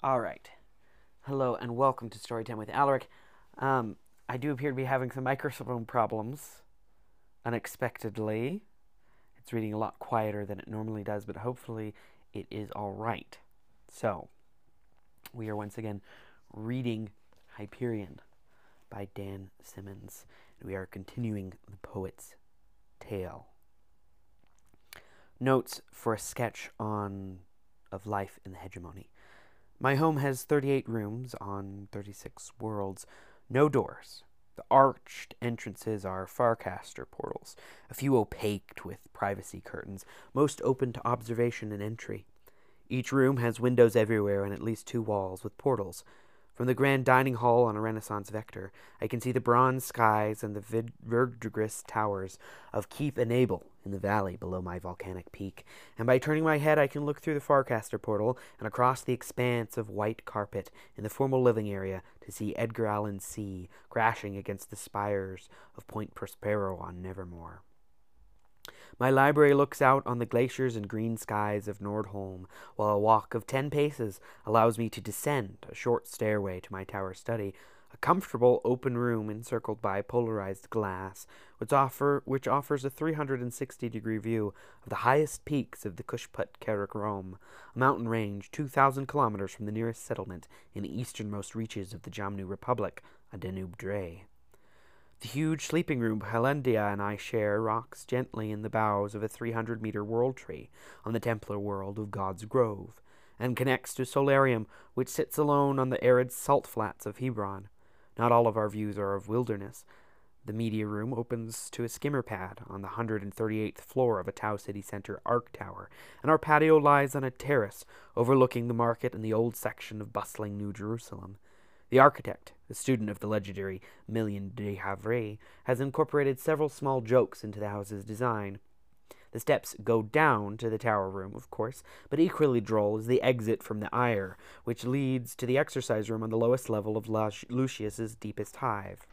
All right. Hello and welcome to Storytime with Alaric. Um, I do appear to be having some microphone problems unexpectedly. It's reading a lot quieter than it normally does, but hopefully it is all right. So, we are once again reading Hyperion by Dan Simmons. We are continuing the poet's tale. Notes for a sketch on of life in the hegemony. My home has 38 rooms on 36 worlds, no doors. The arched entrances are Farcaster portals, a few opaqued with privacy curtains, most open to observation and entry. Each room has windows everywhere and at least two walls with portals. From the grand dining hall on a Renaissance vector, I can see the bronze skies and the verdigris towers of Keep Enable in the valley below my volcanic peak, and by turning my head I can look through the Farcaster portal and across the expanse of white carpet in the formal living area to see Edgar Allan Sea crashing against the spires of Point Prospero on Nevermore. My library looks out on the glaciers and green skies of Nordholm, while a walk of ten paces allows me to descend a short stairway to my tower study, a comfortable open room encircled by polarized glass, which, offer, which offers a 360 degree view of the highest peaks of the Kushpat Karakoram, a mountain range 2,000 kilometers from the nearest settlement in the easternmost reaches of the Jamnu Republic, a Deneb Drei. The huge sleeping room Helenda and I share rocks gently in the boughs of a 300 meter world tree on the Templar world of God's Grove, and connects to Solarium, which sits alone on the arid salt flats of Hebron. Not all of our views are of wilderness. The media room opens to a skimmer pad on the 138th floor of a Tau Ceti Center arc tower, and our patio lies on a terrace overlooking the market and the old section of bustling New Jerusalem. The architect, a student of the legendary Millon DeHavre, has incorporated several small jokes into the house's design. The steps go down to the tower room, of course, but equally droll is the exit from the Eyre, which leads to the exercise room on the lowest level of Lusus's deepest hive.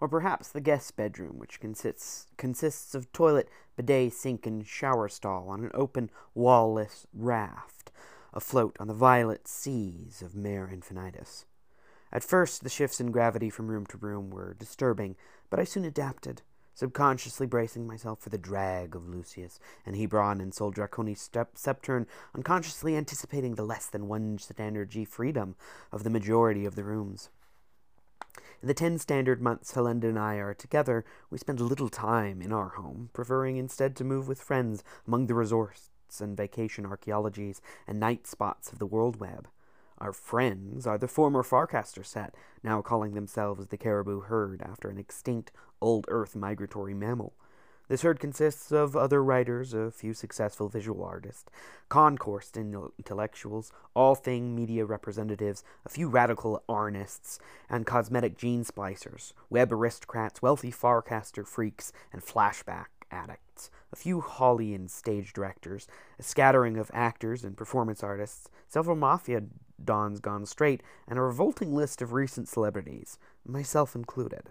Or perhaps the guest bedroom, which consists, consists of toilet, bidet, sink, and shower stall on an open, wall-less raft, afloat on the violet seas of Mare Infinitus. At first, the shifts in gravity from room to room were disturbing, but I soon adapted, subconsciously bracing myself for the drag of Lusus and Hebron and Sol Draconi's step- Septem, unconsciously anticipating the less than one standard G freedom of the majority of the rooms. In the ten standard months Helenda and I are together, we spend little time in our home, preferring instead to move with friends among the resorts and vacation archaeologies and night spots of the world web. Our friends are the former Farcaster set, now calling themselves the Caribou Herd after an extinct old Earth migratory mammal. This herd consists of other writers, a few successful visual artists, concourse intellectuals, all thing media representatives, a few radical arnists, and cosmetic gene splicers, web aristocrats, wealthy Farcaster freaks, and flashback addicts, a few Hollian stage directors, a scattering of actors and performance artists, several mafia dons gone straight, and a revolting list of recent celebrities, myself included.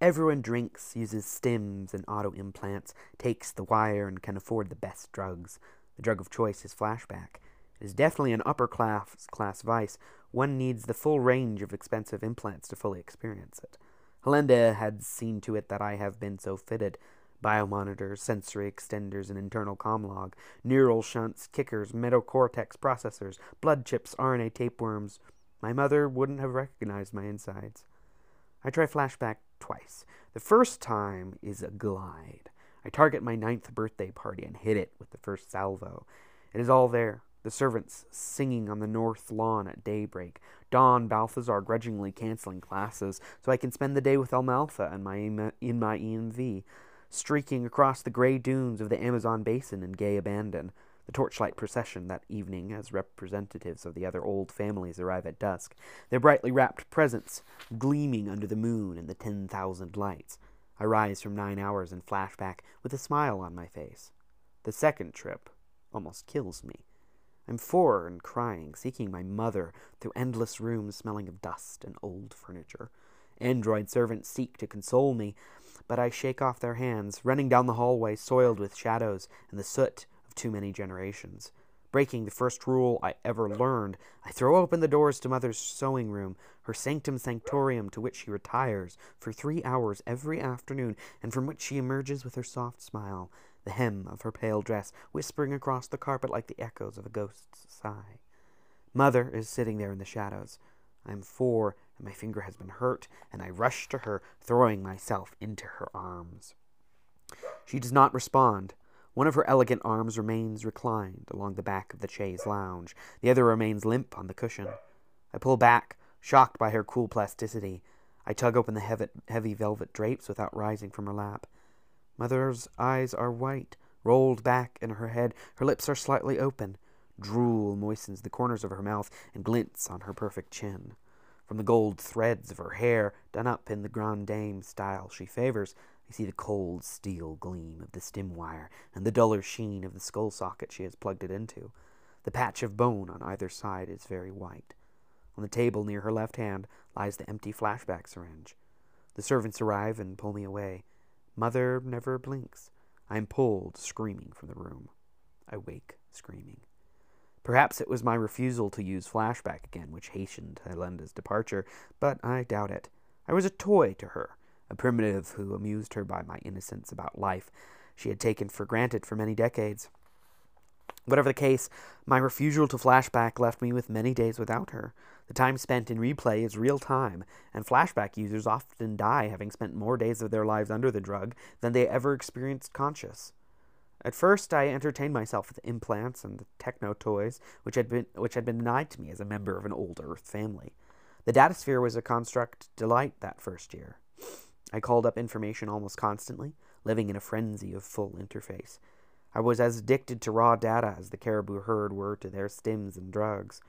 Everyone drinks, uses stims and auto implants, takes the wire, and can afford the best drugs. The drug of choice is flashback. It is definitely an upper class, class vice. One needs the full range of expensive implants to fully experience it. Helenda had seen to it that I have been so fitted. Biomonitors, sensory extenders, and internal comlog, neural shunts, kickers, metacortex processors, blood chips, RNA tapeworms. My mother wouldn't have recognized my insides. I try flashback twice. The first time is a glide. I target my ninth birthday party and hit it with the first salvo. It is all there. The servants singing on the north lawn at daybreak. Don Balthazar grudgingly canceling classes so I can spend the day with Amalfi and my in my EMV streaking across the gray dunes of the Amazon basin in gay abandon. The torchlight procession that evening, as representatives of the other old families arrive at dusk, their brightly wrapped presents gleaming under the moon and the ten thousand lights. I rise from nine hours in flashback with a smile on my face. The second trip almost kills me. I'm four and crying, seeking my mother through endless rooms smelling of dust and old furniture. Android servants seek to console me, but I shake off their hands, running down the hallway soiled with shadows and the soot of too many generations. breaking the first rule I ever learned. I throw open the doors to Mother's sewing room, her sanctum sanctorium to which she retires for three hours every afternoon, and from which she emerges with her soft smile, the hem of her pale dress whispering across the carpet like the echoes of a ghost's sigh. Mother is sitting there in the shadows. I am four, and my finger has been hurt, and I rush to her, throwing myself into her arms. She does not respond. One of her elegant arms remains reclined along the back of the chaise lounge. The other remains limp on the cushion. I pull back, shocked by her cool plasticity. I tug open the heavy velvet drapes without rising from her lap. Mother's eyes are white, rolled back in her head. Her lips are slightly open. Drool moistens the corners of her mouth and glints on her perfect chin. From the gold threads of her hair, done up in the grande dame style she favors, I see the cold steel gleam of the stim wire and the duller sheen of the skull socket she has plugged it into. The patch of bone on either side is very white. On the table near her left hand lies the empty flashback syringe. The servants arrive and pull me away. Mother never blinks. I am pulled, screaming, from the room. I wake, screaming. Perhaps it was my refusal to use flashback again which hastened Helenda's departure, but I doubt it. I was a toy to her, a primitive who amused her by my innocence about life she had taken for granted for many decades. Whatever the case, my refusal to flashback left me with many days without her. The time spent in replay is real time, and flashback users often die having spent more days of their lives under the drug than they ever experienced conscious. At first, I entertained myself with implants and the techno toys, which had been which had been denied to me as a member of an old Earth family. The datasphere was a construct delight that first year. I called up information almost constantly, living in a frenzy of full interface. I was as addicted to raw data as the caribou herd were to their stims and drugs.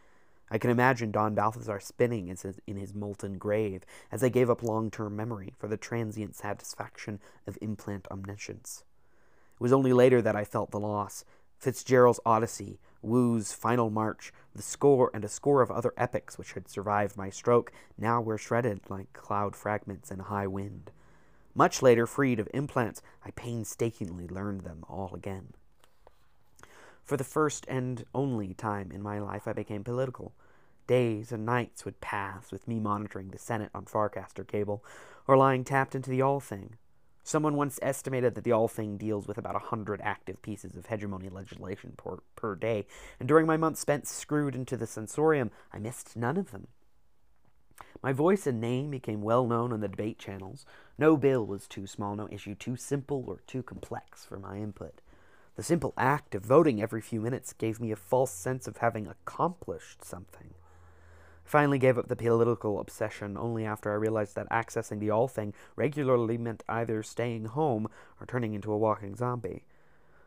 I can imagine Don Balthazar spinning in his molten grave as I gave up long term memory for the transient satisfaction of implant omniscience. It was only later that I felt the loss. Fitzgerald's Odyssey, Wu's Final March, the score, and a score of other epics which had survived my stroke now were shredded like cloud fragments in a high wind. Much later, freed of implants, I painstakingly learned them all again. For the first and only time in my life, I became political. Days and nights would pass with me monitoring the Senate on Farcaster cable, or lying tapped into the All Thing. Someone once estimated that the All Thing deals with about a hundred active pieces of hegemony legislation per, per day, and during my months spent screwed into the sensorium, I missed none of them. My voice and name became well known on the debate channels. No bill was too small, no issue too simple or too complex for my input. The simple act of voting every few minutes gave me a false sense of having accomplished something. Finally gave up the political obsession only after I realized that accessing the all thing regularly meant either staying home or turning into a walking zombie.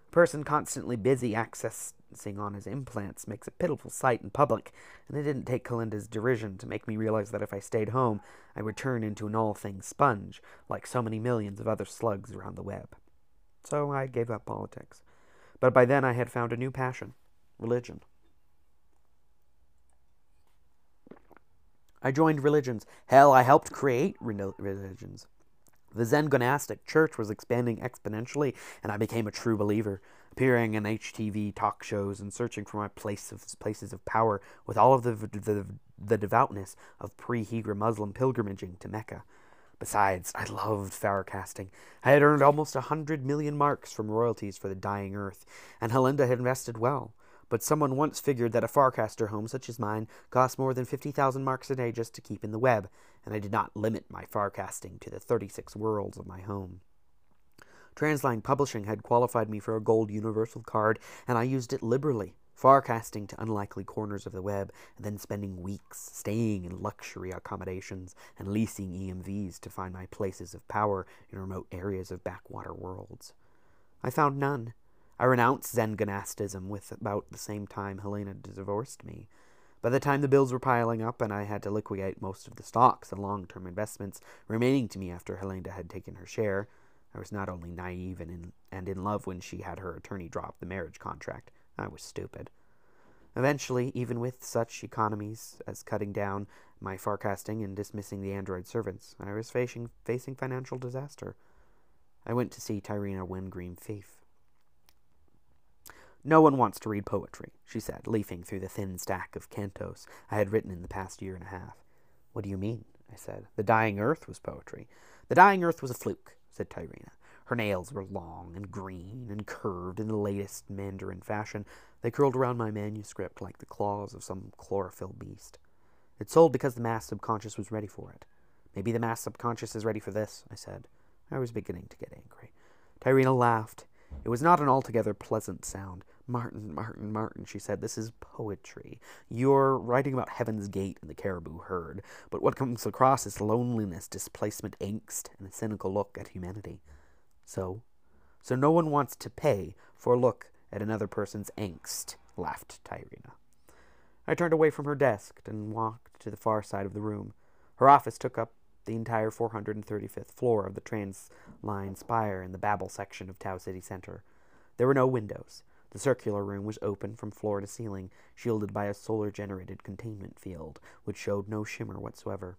A person constantly busy accessing on his implants makes a pitiful sight in public, and it didn't take Kalinda's derision to make me realize that if I stayed home, I would turn into an all thing sponge, like so many millions of other slugs around the web. So I gave up politics. But by then I had found a new passion religion. I joined religions. Hell, I helped create religions. The Zen Gonastic Church was expanding exponentially, and I became a true believer, appearing in HTV talk shows and searching for my place of, places of power with all of the, the, the devoutness of pre-Hijra Muslim pilgrimaging to Mecca. Besides, I loved farcasting. I had earned almost a hundred million marks from royalties for the dying earth, and Helenda had invested well. But someone once figured that a Farcaster home such as mine cost more than 50,000 marks a day just to keep in the web, and I did not limit my Farcasting to the 36 worlds of my home. Transline Publishing had qualified me for a gold universal card, and I used it liberally, farcasting to unlikely corners of the web, and then spending weeks staying in luxury accommodations and leasing EMVs to find my places of power in remote areas of backwater worlds. I found none, I renounced Zen Gonastism with about the same time Helena divorced me. By the time the bills were piling up and I had to liquidate most of the stocks and long term investments remaining to me after Helena had taken her share, I was not only naive and in, and in love when she had her attorney drop the marriage contract, I was stupid. Eventually, even with such economies as cutting down my farcasting and dismissing the android servants, I was facing, facing financial disaster. I went to see Tyrena Wingreen-Feif. No one wants to read poetry, she said, leafing through the thin stack of cantos I had written in the past year and a half. What do you mean? I said. The dying earth was poetry. The dying earth was a fluke, said Tyrena. Her nails were long and green and curved in the latest Mandarin fashion. They curled around my manuscript like the claws of some chlorophyll beast. It sold because the mass subconscious was ready for it. Maybe the mass subconscious is ready for this, I said. I was beginning to get angry. Tyrena laughed. It was not an altogether pleasant sound. Martin, Martin, Martin, she said, this is poetry. You're writing about Heaven's Gate and the caribou herd, but what comes across is loneliness, displacement, angst, and a cynical look at humanity. So? So no one wants to pay for a look at another person's angst, laughed Tyrena. I turned away from her desk and walked to the far side of the room. Her office took up the entire 435th floor of the Transline Spire in the Babel section of Tau Ceti Center. There were no windows. The circular room was open from floor to ceiling, shielded by a solar generated containment field, which showed no shimmer whatsoever.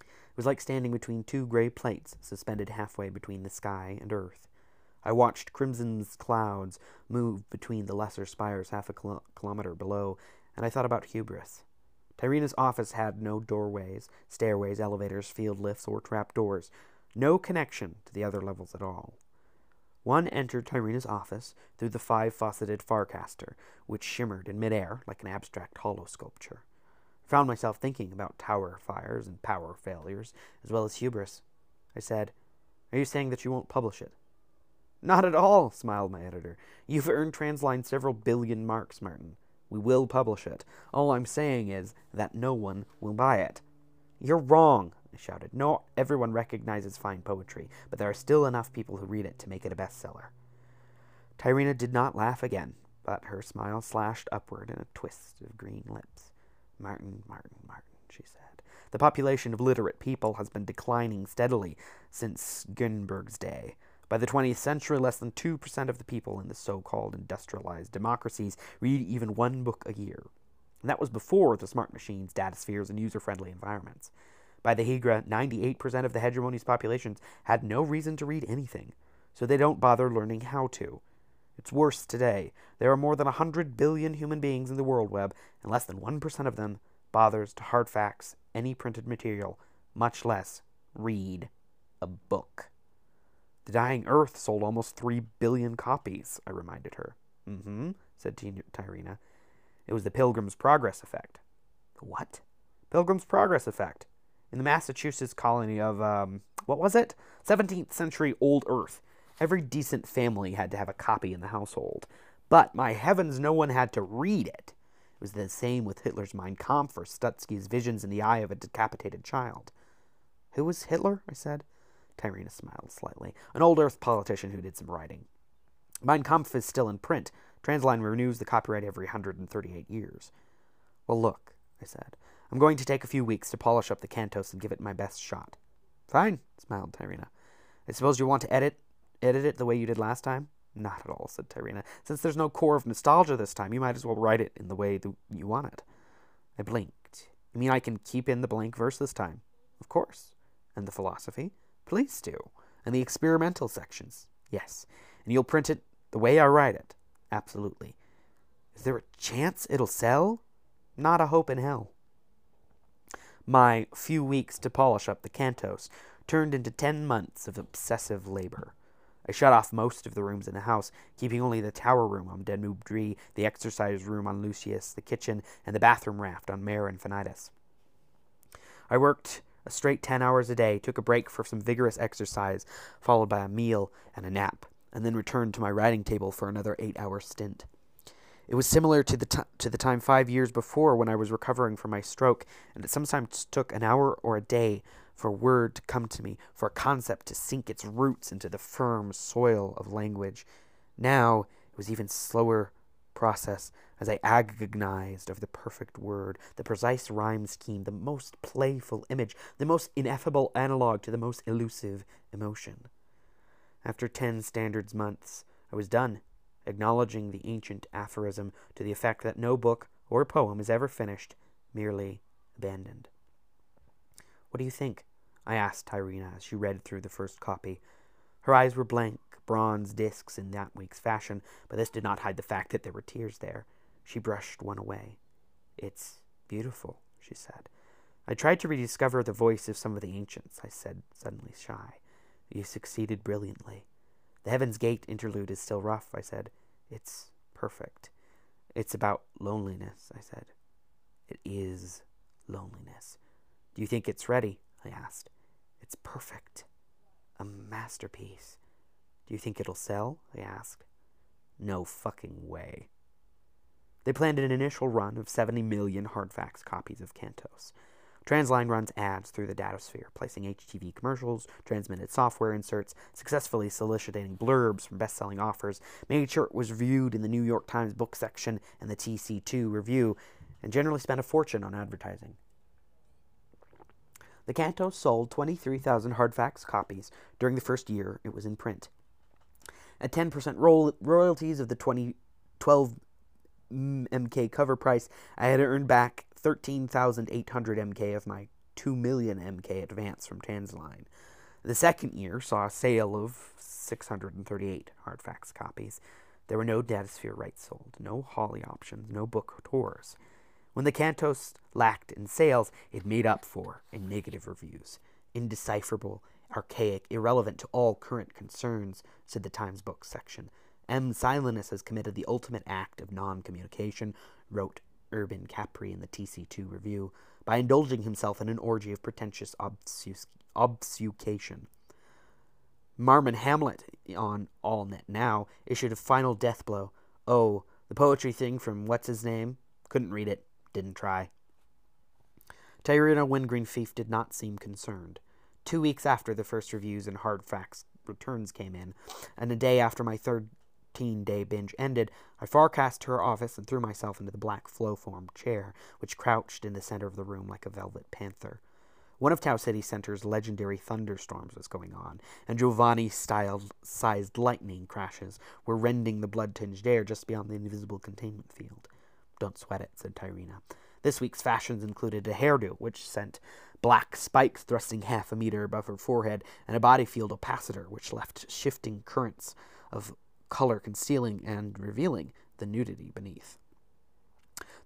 It was like standing between two gray plates suspended halfway between the sky and earth. I watched crimson's clouds move between the lesser spires half a kil- kilometer below, and I thought about hubris. Tyrena's office had no doorways, stairways, elevators, field lifts, or trap doors, no connection to the other levels at all. One entered Tyrena's office through the five faceted Farcaster, which shimmered in midair like an abstract hollow sculpture. I found myself thinking about tower fires and power failures, as well as hubris. I said, Are you saying that you won't publish it? Not at all, smiled my editor. You've earned Transline several billion marks, Martin. We will publish it. All I'm saying is that no one will buy it. You're wrong, Shouted. Not everyone recognizes fine poetry, but there are still enough people who read it to make it a bestseller. Tyrena did not laugh again, but her smile slashed upward in a twist of green lips. Martin, Martin, Martin, she said. The population of literate people has been declining steadily since Gutenberg's day. By the 20th century, less than 2% of the people in the so called industrialized democracies read even one book a year. And that was before the smart machines, data spheres, and user friendly environments. By the Hegira, 98% of the hegemony's populations had no reason to read anything, so they don't bother learning how to. It's worse today. There are more than 100 billion human beings in the world web, and less than 1% of them bothers to hardfax any printed material, much less read a book. The Dying Earth sold almost 3 billion copies, I reminded her. Mm hmm, said Tyrena. It was the Pilgrim's Progress effect. What? Pilgrim's Progress effect in the Massachusetts colony of, um, what was it? 17th century Old Earth. Every decent family had to have a copy in the household. But, my heavens, no one had to read it. It was the same with Hitler's Mein Kampf or Stutsky's Visions in the Eye of a Decapitated Child. Who was Hitler? I said. Tyrena smiled slightly. An old Earth politician who did some writing. Mein Kampf is still in print. Transline renews the copyright every 138 years. Well, look, I said. I'm going to take a few weeks to polish up the cantos and give it my best shot. Fine, smiled Tyrena. I suppose you want to edit edit it the way you did last time? Not at all, said Tyrena. Since there's no core of nostalgia this time, you might as well write it in the way that you want it. I blinked. You mean I can keep in the blank verse this time? Of course. And the philosophy? Please do. And the experimental sections? Yes. And you'll print it the way I write it? Absolutely. Is there a chance it'll sell? Not a hope in hell. My few weeks to polish up the cantos turned into ten months of obsessive labor. I shut off most of the rooms in the house, keeping only the tower room on Deneb Drei, the exercise room on Lusus, the kitchen, and the bathroom raft on Mare Infinitus. I worked a straight ten hours a day, took a break for some vigorous exercise, followed by a meal and a nap, and then returned to my writing table for another eight hour stint. It was similar to the, t- to the time five years before when I was recovering from my stroke, and it sometimes took an hour or a day for word to come to me, for a concept to sink its roots into the firm soil of language. Now it was even slower process as I agonized over the perfect word, the precise rhyme scheme, the most playful image, the most ineffable analog to the most elusive emotion. After ten standards months, I was done acknowledging the ancient aphorism to the effect that no book or poem is ever finished, merely abandoned. What do you think? I asked Tyrena as she read through the first copy. Her eyes were blank, bronze discs in that week's fashion, but this did not hide the fact that there were tears there. She brushed one away. It's beautiful, she said. I tried to rediscover the voice of some of the ancients, I said, suddenly shy. You succeeded brilliantly. The Heaven's Gate interlude is still rough, I said. It's perfect. It's about loneliness, I said. It is loneliness. Do you think it's ready? I asked. It's perfect. A masterpiece. Do you think it'll sell? I asked. No fucking way. They planned an initial run of 70 million hardfax copies of Cantos. Transline runs ads through the datasphere, placing HTV commercials, transmitted software inserts, successfully soliciting blurbs from best selling offers, made sure it was reviewed in the New York Times book section and the TC2 review, and generally spent a fortune on advertising. The Canto sold 23,000 hard hardfax copies during the first year it was in print. At 10% ro- royalties of the 2012 MK cover price, I had earned back 13,800 MK of my 2 million MK advance from Transline. The second year saw a sale of 638 hardfax copies. There were no Datasphere rights sold, no Holly options, no book tours. When the Cantos lacked in sales, it made up for in negative reviews. Indecipherable, archaic, irrelevant to all current concerns, said the Times Book section. M. Silenus has committed the ultimate act of non communication, wrote Urban Capri in the TC2 review, by indulging himself in an orgy of pretentious obfusc- obfuscation. Marmon Hamlet on AllNet Now issued a final death blow. Oh, the poetry thing from what's his name? Couldn't read it. Didn't try. Tyrena Wingreen-Feif did not seem concerned. Two weeks after the first reviews and hardfax returns came in, and a day after my 13 day binge ended, I farcast to her office and threw myself into the black flow formed chair, which crouched in the center of the room like a velvet panther. One of Tau Ceti Center's legendary thunderstorms was going on, and Giovanni sized lightning crashes were rending the blood tinged air just beyond the invisible containment field. Don't sweat it, said Tyrena. This week's fashions included a hairdo, which sent black spikes thrusting half a meter above her forehead, and a body field opacitor, which left shifting currents of color concealing and revealing the nudity beneath.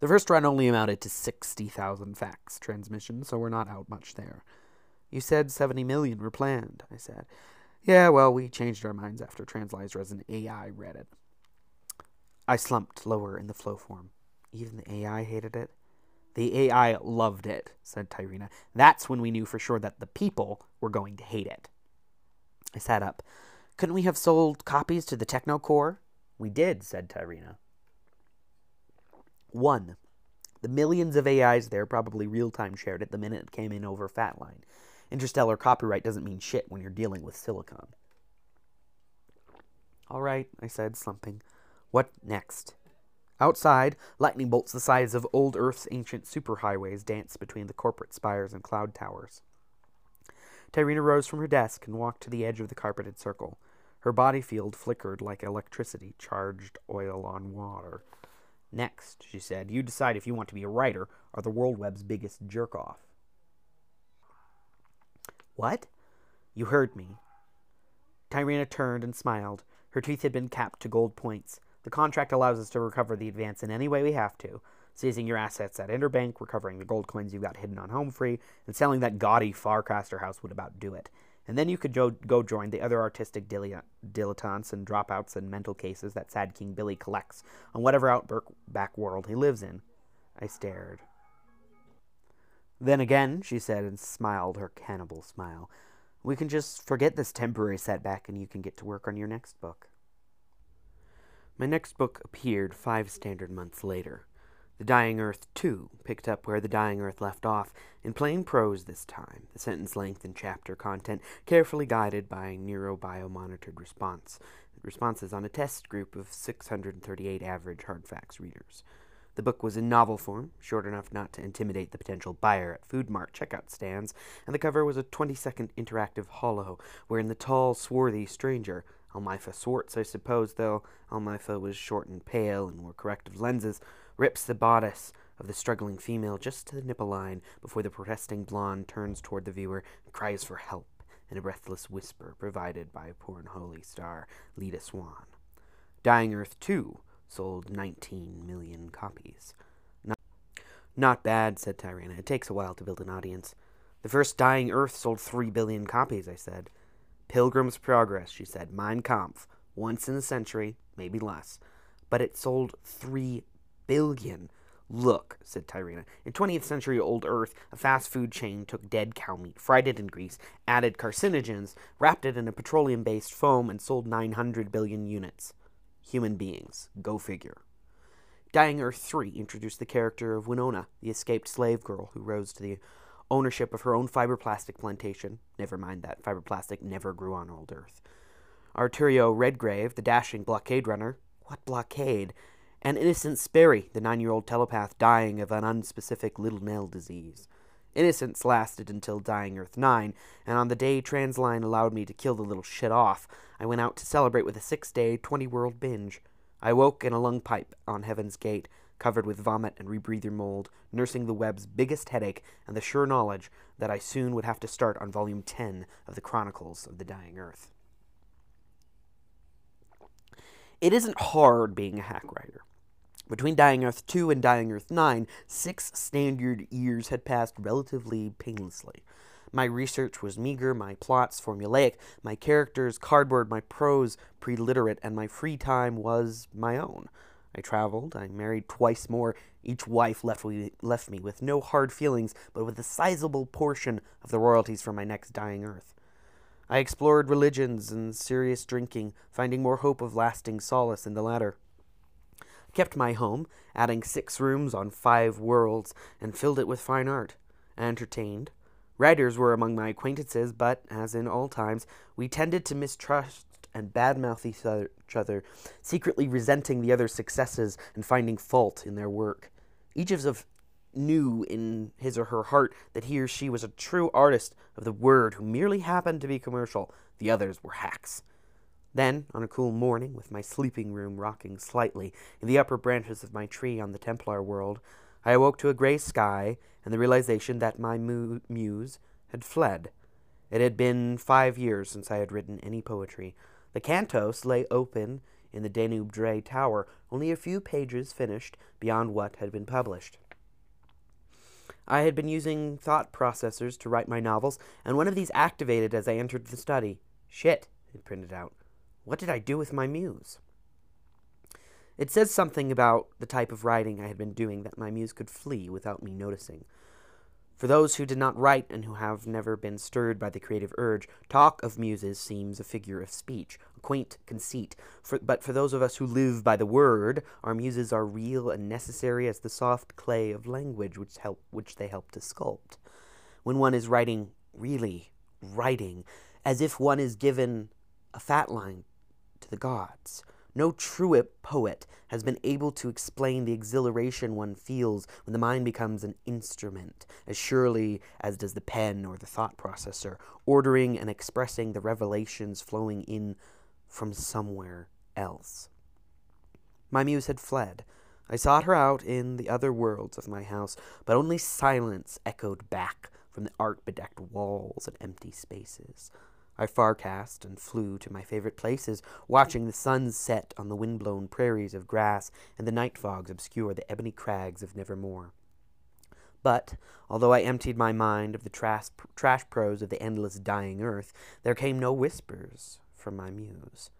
The first run only amounted to 60,000 fax transmissions, so we're not out much there. You said 70 million were planned, I said. Yeah, well, we changed our minds after Translizer as an AI read it. I slumped lower in the flow form. Even the AI hated it. The AI loved it, said Tyrena. That's when we knew for sure that the people were going to hate it. I sat up. Couldn't we have sold copies to the Techno Core? We did, said Tyrena. One. The millions of AIs there probably real time shared it the minute it came in over Fatline. Interstellar copyright doesn't mean shit when you're dealing with silicon. All right, I said, slumping. What next? Outside, lightning bolts the size of old Earth's ancient superhighways dance between the corporate spires and cloud towers. Tyrena rose from her desk and walked to the edge of the carpeted circle. Her body field flickered like electricity charged oil on water. Next, she said, you decide if you want to be a writer or the World Web's biggest jerk off. What? You heard me. Tyrena turned and smiled. Her teeth had been capped to gold points. The contract allows us to recover the advance in any way we have to, seizing your assets at Interbank, recovering the gold coins you've got hidden on Home Free, and selling that gaudy Farcaster house would about do it. And then you could jo- go join the other artistic dilettantes and dropouts and mental cases that Sad King Billy collects on whatever outback world he lives in. I stared. Then again, she said and smiled her cannibal smile, we can just forget this temporary setback and you can get to work on your next book. My next book appeared five standard months later. The Dying Earth 2 picked up where The Dying Earth left off, in plain prose this time, the sentence length and chapter content carefully guided by neurobio-monitored response, responses on a test group of 638 average hardfax readers. The book was in novel form, short enough not to intimidate the potential buyer at Food Mart checkout stands, and the cover was a 20 second interactive holo, wherein the tall, swarthy stranger, Amalfi Schwartz, I suppose, though Amalfi was short and pale and wore corrective lenses, rips the bodice of the struggling female just to the nipple line before the protesting blonde turns toward the viewer and cries for help in a breathless whisper provided by poor and holy star Lita Swan. Dying Earth 2 sold 19 million copies. Not, not bad, said Tyrena. It takes a while to build an audience. The first Dying Earth sold 3 billion copies, I said. Pilgrim's Progress, she said. Mein Kampf. Once in a century, maybe less. But it sold 3 billion. Look, said Tyrena. In 20th century old Earth, a fast food chain took dead cow meat, fried it in grease, added carcinogens, wrapped it in a petroleum based foam, and sold 900 billion units. Human beings. Go figure. Dying Earth 3 introduced the character of Winona, the escaped slave girl who rose to the ownership of her own fiber plastic plantation. Never mind that, fiber plastic never grew on old Earth. Arturio Redgrave, the dashing blockade runner. What blockade? And Innocent Sperry, the nine year old telepath dying of an unspecific Little Nell disease. Innocence lasted until dying Earth 9, and on the day Transline allowed me to kill the little shit off, I went out to celebrate with a six day, 20 world binge. I woke in a lung pipe on Heaven's Gate, covered with vomit and rebreather mold, nursing the web's biggest headache and the sure knowledge that I soon would have to start on volume 10 of the Chronicles of the Dying Earth. It isn't hard being a hack writer. Between Dying Earth 2 and Dying Earth 9, six standard years had passed relatively painlessly. My research was meager, my plots formulaic, my characters cardboard, my prose preliterate, and my free time was my own. I traveled, I married twice more. Each wife left me, left me with no hard feelings, but with a sizable portion of the royalties from my next dying earth. I explored religions and serious drinking, finding more hope of lasting solace in the latter. Kept my home, adding six rooms on five worlds, and filled it with fine art. I entertained, Writers were among my acquaintances, but, as in all times, we tended to mistrust and badmouth each other, secretly resenting the other's successes and finding fault in their work. Each of us knew in his or her heart that he or she was a true artist of the word who merely happened to be commercial. The others were hacks. Then, on a cool morning, with my sleeping room rocking slightly in the upper branches of my tree on the Templar world, I awoke to a gray sky and the realization that my mu- muse had fled. It had been five years since I had written any poetry. The cantos lay open in the Deneb Drei Tower, only a few pages finished beyond what had been published. I had been using thought processors to write my novels, and one of these activated as I entered the study. Shit, it printed out. What did I do with my muse? It says something about the type of writing I had been doing that my muse could flee without me noticing. For those who did not write and who have never been stirred by the creative urge, talk of muses seems a figure of speech, a quaint conceit. For, but for those of us who live by the word, our muses are real and necessary as the soft clay of language which help which they help to sculpt. When one is writing, really writing, as if one is given a fat line to the gods, no true poet has been able to explain the exhilaration one feels when the mind becomes an instrument, as surely as does the pen or the thought processor, ordering and expressing the revelations flowing in from somewhere else. My muse had fled. I sought her out in the other worlds of my house, but only silence echoed back from the art bedecked walls and empty spaces. I farcast and flew to my favorite places, watching the sun set on the wind-blown prairies of grass and the night fogs obscure the ebony crags of Nevermore. But, although I emptied my mind of the trash, trash prose of the endless dying earth, there came no whispers from my muse.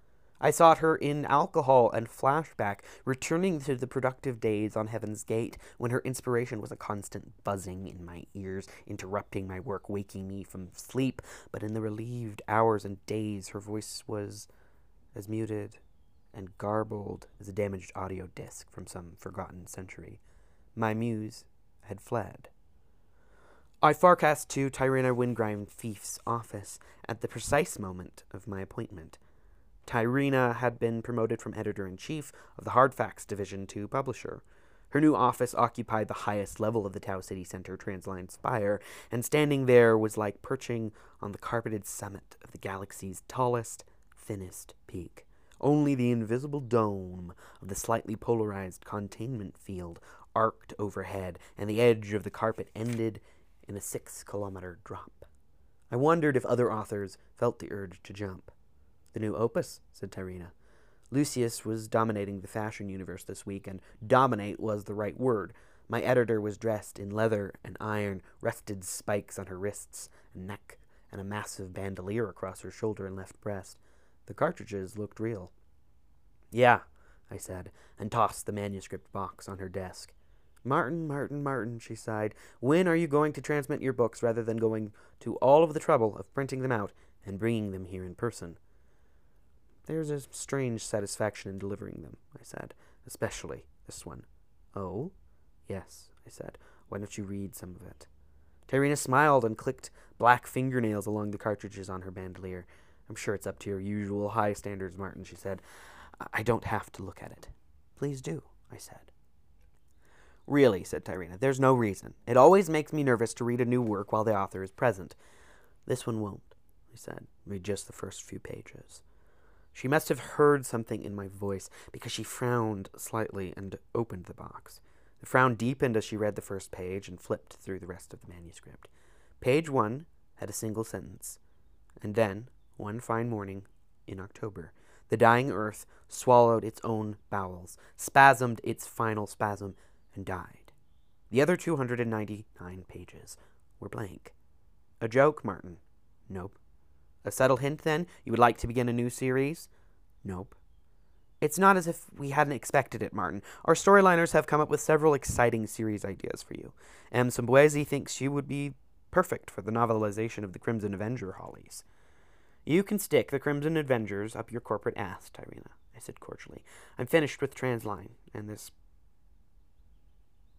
I sought her in alcohol and flashback, returning to the productive days on Heaven's Gate, when her inspiration was a constant buzzing in my ears, interrupting my work, waking me from sleep. But in the relieved hours and days, her voice was as muted and garbled as a damaged audio disc from some forgotten century. My muse had fled. I farcast to Tyrena Wingreen-Feif's office at the precise moment of my appointment. Tyrena had been promoted from editor in chief of the Hardfax division to publisher. Her new office occupied the highest level of the Tau Ceti Center Transline spire, and standing there was like perching on the carpeted summit of the galaxy's tallest, thinnest peak. Only the invisible dome of the slightly polarized containment field arced overhead, and the edge of the carpet ended in a six kilometer drop. I wondered if other authors felt the urge to jump. The new opus, said Tyrena. Lusus was dominating the fashion universe this week, and dominate was the right word. My editor was dressed in leather and iron, rusted spikes on her wrists and neck, and a massive bandolier across her shoulder and left breast. The cartridges looked real. Yeah, I said, and tossed the manuscript box on her desk. Martin, Martin, Martin, she sighed, when are you going to transmit your books rather than going to all of the trouble of printing them out and bringing them here in person? There's a strange satisfaction in delivering them, I said, especially this one. Oh? Yes, I said. Why don't you read some of it? Tyrena smiled and clicked black fingernails along the cartridges on her bandolier. I'm sure it's up to your usual high standards, Martin, she said. I don't have to look at it. Please do, I said. Really, said Tyrena, there's no reason. It always makes me nervous to read a new work while the author is present. This one won't, I said. Read just the first few pages. She must have heard something in my voice because she frowned slightly and opened the box. The frown deepened as she read the first page and flipped through the rest of the manuscript. Page one had a single sentence. And then, one fine morning in October, the dying earth swallowed its own bowels, spasmed its final spasm, and died. The other 299 pages were blank. A joke, Martin? Nope. A subtle hint, then? You would like to begin a new series? Nope. It's not as if we hadn't expected it, Martin. Our storyliners have come up with several exciting series ideas for you. M. Sumbuezi thinks you would be perfect for the novelization of the Crimson Avenger Hollies. You can stick the Crimson Avengers up your corporate ass, Tyrena, I said cordially. I'm finished with Transline and this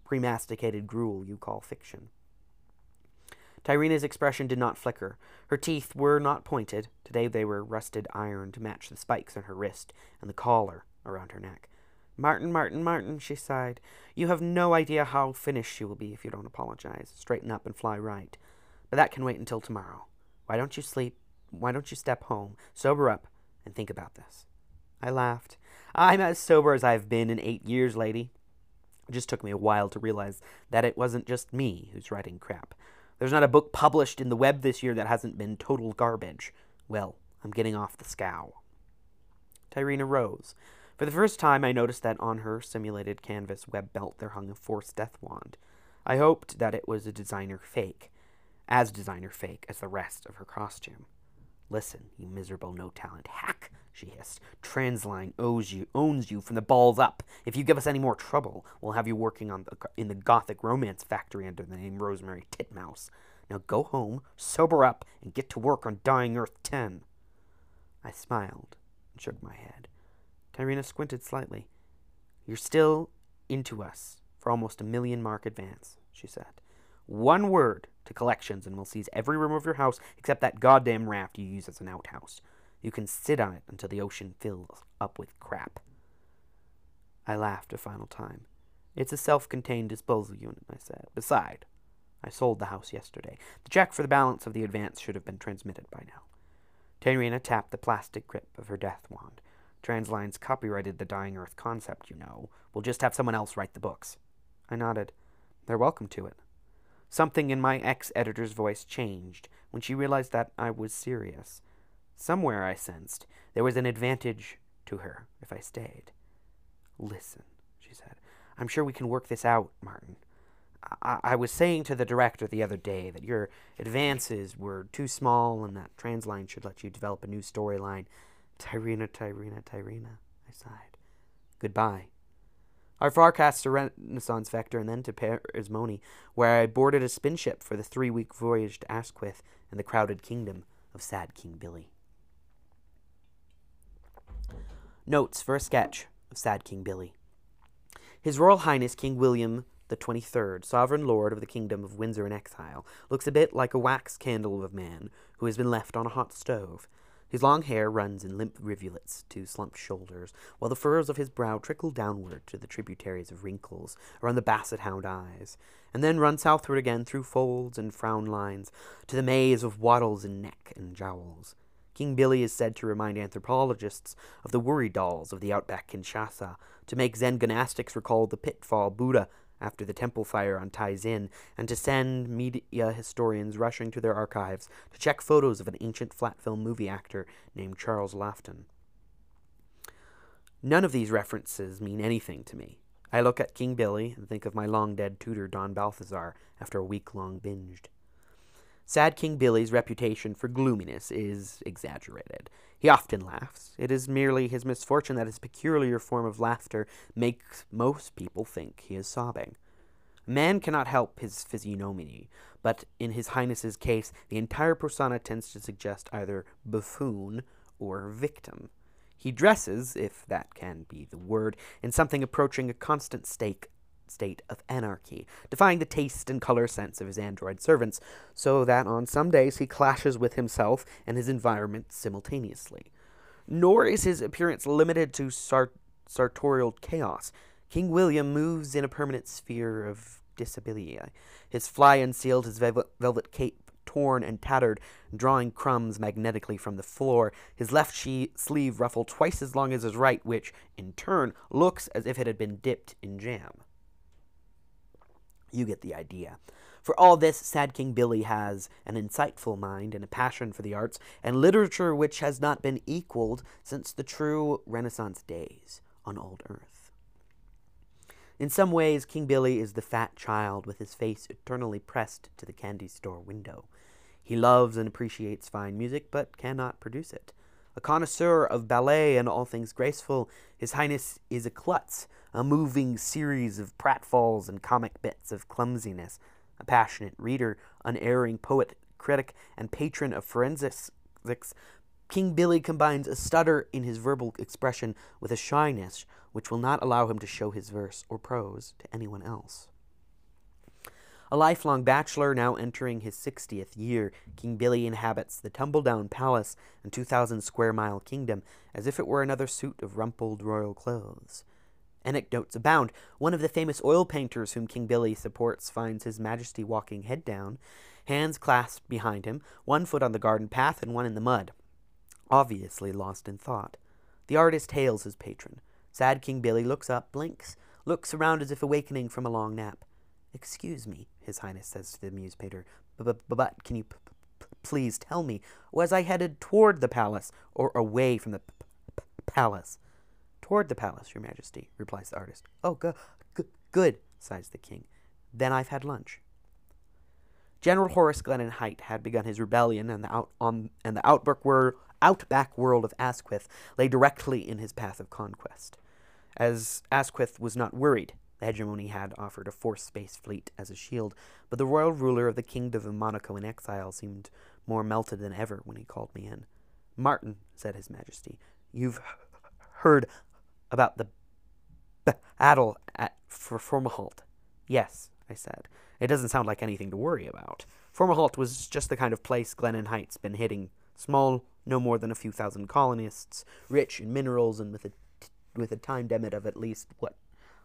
premasticated gruel you call fiction. Tyrena's expression did not flicker. Her teeth were not pointed. Today they were rusted iron to match the spikes on her wrist and the collar around her neck. Martin, Martin, Martin, she sighed. You have no idea how finished you will be if you don't apologize. Straighten up and fly right. But that can wait until tomorrow. Why don't you sleep? Why don't you step home, sober up, and think about this? I laughed. I'm as sober as I've been in eight years, lady. It just took me a while to realize that it wasn't just me who's writing crap. There's not a book published in the web this year that hasn't been total garbage. Well, I'm getting off the scow. Tyrena rose. For the first time, I noticed that on her simulated canvas web belt there hung a forced death wand. I hoped that it was a designer fake, as designer fake as the rest of her costume. Listen, you miserable no talent hack, she hissed. Transline owes you, owns you from the balls up. If you give us any more trouble, we'll have you working on the, in the gothic romance factory under the name Rosemary Titmouse. Now go home, sober up, and get to work on Dying Earth 10. I smiled and shook my head. Tyrena squinted slightly. You're still into us for almost a million mark advance, she said. One word to collections and we'll seize every room of your house except that goddamn raft you use as an outhouse. You can sit on it until the ocean fills up with crap. I laughed a final time. It's a self contained disposal unit, I said. Beside, I sold the house yesterday. The check for the balance of the advance should have been transmitted by now. Tyrena tapped the plastic grip of her death wand. Transline's copyrighted the Dying Earth concept, you know. We'll just have someone else write the books. I nodded. They're welcome to it. Something in my ex editor's voice changed when she realized that I was serious. Somewhere, I sensed, there was an advantage to her if I stayed. Listen, she said, I'm sure we can work this out, Martin. I, I was saying to the director the other day that your advances were too small and that Transline should let you develop a new storyline. Tyrena, Tyrena, Tyrena, I sighed. Goodbye. I farcast to Renaissance Vector and then to Parismoni, where I boarded a spinship for the three week voyage to Asquith and the crowded kingdom of Sad King Billy. Notes for a sketch of Sad King Billy. His Royal Highness King William the Twenty-Third, sovereign lord of the kingdom of Windsor in exile, looks a bit like a wax candle of a man who has been left on a hot stove. His long hair runs in limp rivulets to slumped shoulders, while the furrows of his brow trickle downward to the tributaries of wrinkles around the basset hound eyes, and then run southward again through folds and frown lines to the maze of wattles in neck and jowls. King Billy is said to remind anthropologists of the worry dolls of the outback Kinshasa, to make Zen gymnastics recall the pitfall Buddha after the temple fire on Inn, and to send media historians rushing to their archives to check photos of an ancient flat film movie actor named Charles Laughton. None of these references mean anything to me. I look at King Billy and think of my long dead tutor Don Balthazar after a week long binged. Sad King Billy's reputation for gloominess is exaggerated. He often laughs. It is merely his misfortune that his peculiar form of laughter makes most people think he is sobbing. A man cannot help his physiognomy, but in His Highness's case, the entire persona tends to suggest either buffoon or victim. He dresses, if that can be the word, in something approaching a constant stake state of anarchy, defying the taste and color sense of his android servants, so that on some days he clashes with himself and his environment simultaneously. Nor is his appearance limited to sart- sartorial chaos. King William moves in a permanent sphere of disability. His fly unsealed, his velvet, velvet cape torn and tattered, drawing crumbs magnetically from the floor, his left she- sleeve ruffled twice as long as his right, which, in turn, looks as if it had been dipped in jam. You get the idea. For all this, Sad King Billy has an insightful mind and a passion for the arts and literature which has not been equaled since the true Renaissance days on old Earth. In some ways, King Billy is the fat child with his face eternally pressed to the candy store window. He loves and appreciates fine music, but cannot produce it. A connoisseur of ballet and all things graceful, His Highness is a klutz a moving series of pratfalls and comic bits of clumsiness, a passionate reader, unerring poet, critic, and patron of forensics, King Billy combines a stutter in his verbal expression with a shyness which will not allow him to show his verse or prose to anyone else. A lifelong bachelor, now entering his 60th year, King Billy inhabits the tumble down palace and 2,000 square mile kingdom as if it were another suit of rumpled royal clothes. Anecdotes abound. One of the famous oil painters whom King Billy supports finds His Majesty walking head down, hands clasped behind him, one foot on the garden path and one in the mud, obviously lost in thought. The artist hails his patron. Sad King Billy looks up, blinks, looks around as if awakening from a long nap. Excuse me, His Highness says to the muse painter, but can you please tell me, was I headed toward the palace or away from the palace? Toward the palace, your majesty, replies the artist. Oh, go- g- good, sighs the king. Then I've had lunch. General Horace Glennon Height had begun his rebellion, and the, out, on, and the outback, wor- outback world of Asquith lay directly in his path of conquest. As Asquith was not worried, the hegemony had offered a force space fleet as a shield, but the royal ruler of the kingdom of Monaco in exile seemed more melted than ever when he called me in. Martin, said His Majesty, you've heard about the battle at for Fomalhaut. Yes, I said. It doesn't sound like anything to worry about. Fomalhaut was just the kind of place Glennon Heights been hitting. Small, no more than a few thousand colonists, rich in minerals, and with a with a time limit of at least what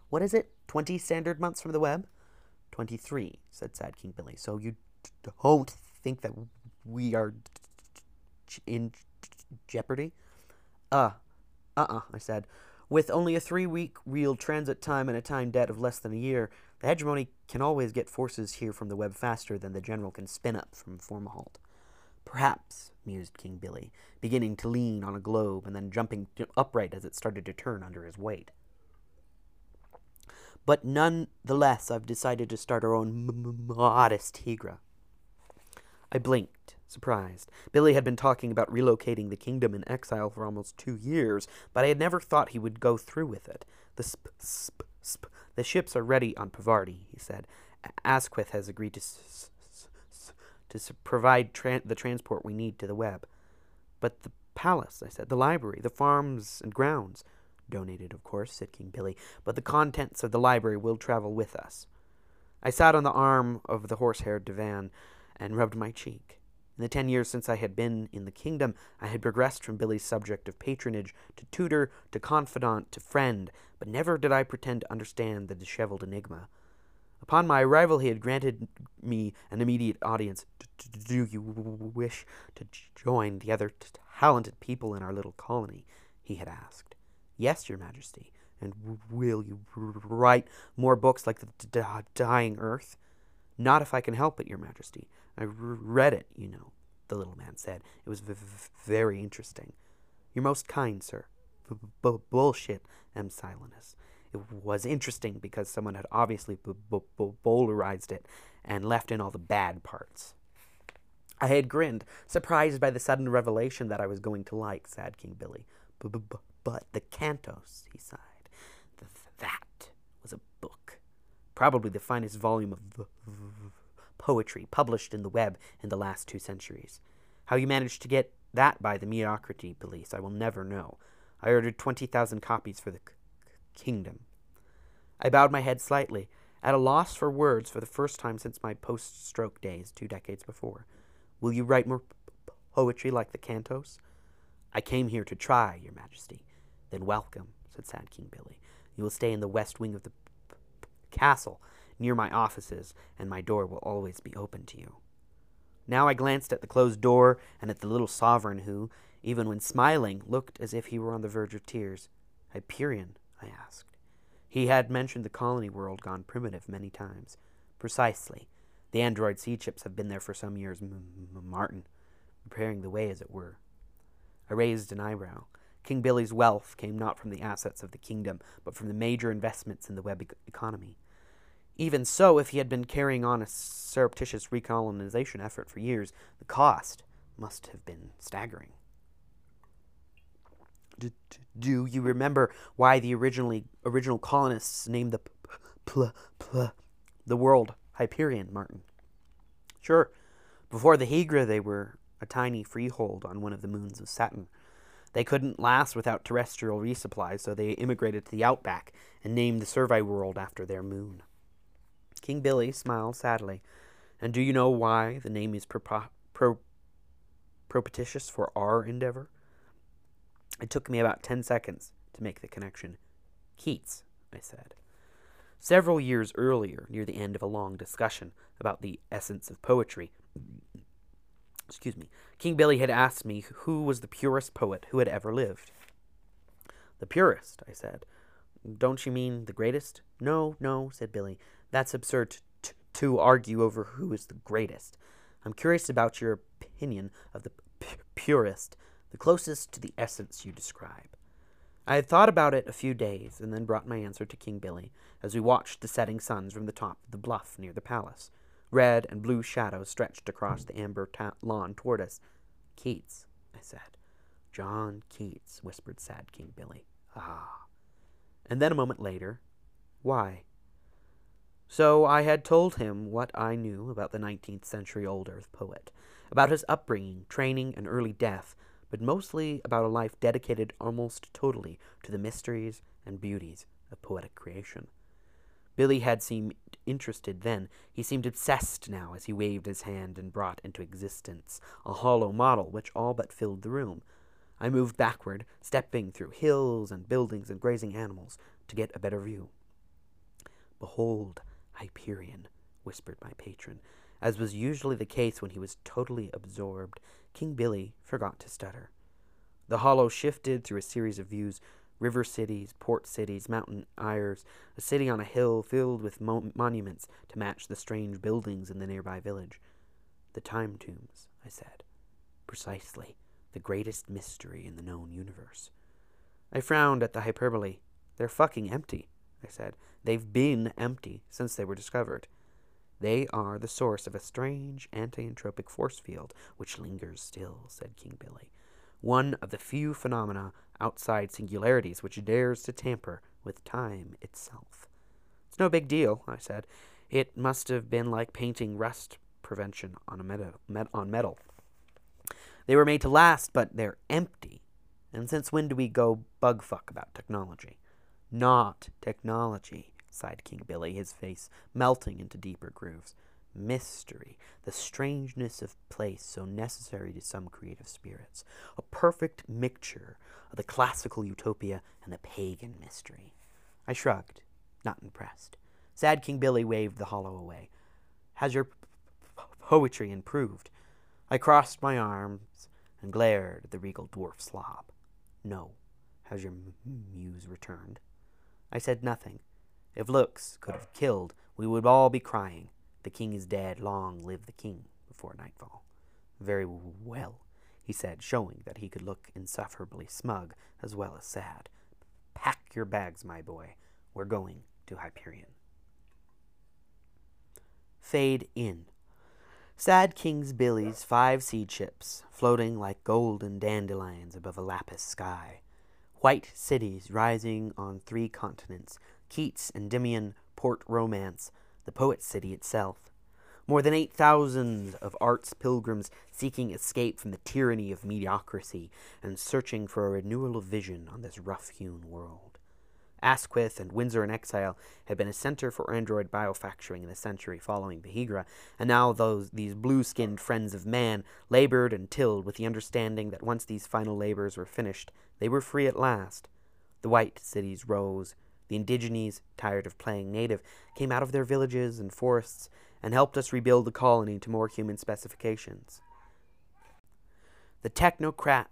what is it? Twenty standard months from the web? Twenty three, said Sad King Billy. So you don't think that we are in jeopardy? Uh, uh-uh, I said. With only a three week real transit time and a time debt of less than a year, the hegemony can always get forces here from the web faster than the general can spin up from Fomalhaut. Perhaps, mused King Billy, beginning to lean on a globe and then jumping upright as it started to turn under his weight. But none the less, I've decided to start our own m modest Hegira. I blinked surprised. Billy had been talking about relocating the kingdom in exile for almost two years, but I had never thought he would go through with it. The sp, sp, sp, the ships are ready on Parvati, he said. Asquith has agreed to s- s- to provide tra- the transport we need to the web. But the palace, I said, the library, the farms and grounds. Donated, of course, said King Billy, but the contents of the library will travel with us. I sat on the arm of the horse-haired divan and rubbed my cheek. In the ten years since I had been in the kingdom, I had progressed from Billy's subject of patronage to tutor to confidant to friend, but never did I pretend to understand the disheveled enigma. Upon my arrival, he had granted me an immediate audience. Do you wish to join the other talented people in our little colony? he had asked. Yes, your majesty. And will you write more books like The Dying Earth? Not if I can help it, Your Majesty. I read it, you know, the little man said. It was very interesting. You're most kind, sir. B -b bullshit, M. Silenus. It was interesting because someone had obviously bowdlerized it and left in all the bad parts. I had grinned, surprised by the sudden revelation that I was going to like sad King Billy. B -b -b but the Cantos, he sighed. Th that was a book. Probably the finest volume of poetry published in the web in the last two centuries. How you managed to get that by the mediocrity police, I will never know. I ordered 20,000 copies for the kingdom. I bowed my head slightly, at a loss for words for the first time since my post stroke days two decades before. Will you write more poetry like the Cantos? I came here to try, Your Majesty. Then welcome, said Sad King Billy. You will stay in the west wing of the castle, near my offices, and my door will always be open to you. Now I glanced at the closed door and at the little sovereign who, even when smiling, looked as if he were on the verge of tears. Hyperion, I asked. He had mentioned the colony world gone primitive many times. Precisely. The android seed ships have been there for some years, M M Martin, preparing the way, as it were. I raised an eyebrow. King Billy's wealth came not from the assets of the kingdom, but from the major investments in the web e economy. Even so, if he had been carrying on a surreptitious recolonization effort for years, the cost must have been staggering. Do, do you remember why the originally original colonists named the pl, pl, the world Hyperion, Martin? Sure. Before the Hegira, they were a tiny freehold on one of the moons of Saturn. They couldn't last without terrestrial resupply, so they immigrated to the outback and named the Survey world after their moon. King Billy smiled sadly. And do you know why the name is pro pro propitious for our endeavor? It took me about ten seconds to make the connection. Keats, I said. Several years earlier, near the end of a long discussion about the essence of poetry, excuse me, King Billy had asked me who was the purest poet who had ever lived. The purest, I said. Don't you mean the greatest? No, no, said Billy. That's absurd to argue over who is the greatest. I'm curious about your opinion of the purest, the closest to the essence you describe. I had thought about it a few days and then brought my answer to King Billy as we watched the setting suns from the top of the bluff near the palace. Red and blue shadows stretched across the amber lawn toward us. Keats, I said. John Keats, whispered sad King Billy. Ah. And then a moment later, why? So I had told him what I knew about the 19th century old earth poet, about his upbringing, training, and early death, but mostly about a life dedicated almost totally to the mysteries and beauties of poetic creation. Billy had seemed interested then. He seemed obsessed now as he waved his hand and brought into existence a hollow model which all but filled the room. I moved backward, stepping through hills and buildings and grazing animals to get a better view. Behold, Hyperion, whispered my patron. As was usually the case when he was totally absorbed, King Billy forgot to stutter. The hollow shifted through a series of views river cities, port cities, mountain eyres, a city on a hill filled with mo monuments to match the strange buildings in the nearby village. The time tombs, I said. Precisely, the greatest mystery in the known universe. I frowned at the hyperbole. They're fucking empty, I said. They've been empty since they were discovered. They are the source of a strange anti-entropic force field which lingers still, said King Billy. One of the few phenomena outside singularities which dares to tamper with time itself. It's no big deal, I said. It must have been like painting rust prevention on, a metal, met, on metal. They were made to last, but they're empty. And since when do we go bugfuck about technology? Not technology, sighed King Billy, his face melting into deeper grooves mystery, the strangeness of place so necessary to some creative spirits, a perfect mixture of the classical utopia and the pagan mystery. I shrugged, not impressed. Sad King Billy waved the hollow away. Has your poetry improved? I crossed my arms and glared at the regal dwarf slob. No. Has your muse returned? I said nothing. If looks could have killed, we would all be crying. The king is dead. Long live the king before nightfall. Very well, he said, showing that he could look insufferably smug as well as sad. Pack your bags, my boy. We're going to Hyperion. Fade in. Sad King's Billy's five seed ships, floating like golden dandelions above a lapis sky. White cities rising on three continents Keats, Endymion, Port Romance, the poet city itself. More than 8,000 of art's pilgrims seeking escape from the tyranny of mediocrity and searching for a renewal of vision on this rough hewn world. Asquith and Windsor in Exile had been a center for android biofacturing in the century following the Hegira, and now those these blue-skinned friends of man labored and tilled with the understanding that once these final labors were finished, they were free at last. The white cities rose. The indigenes, tired of playing native, came out of their villages and forests and helped us rebuild the colony to more human specifications. The technocrat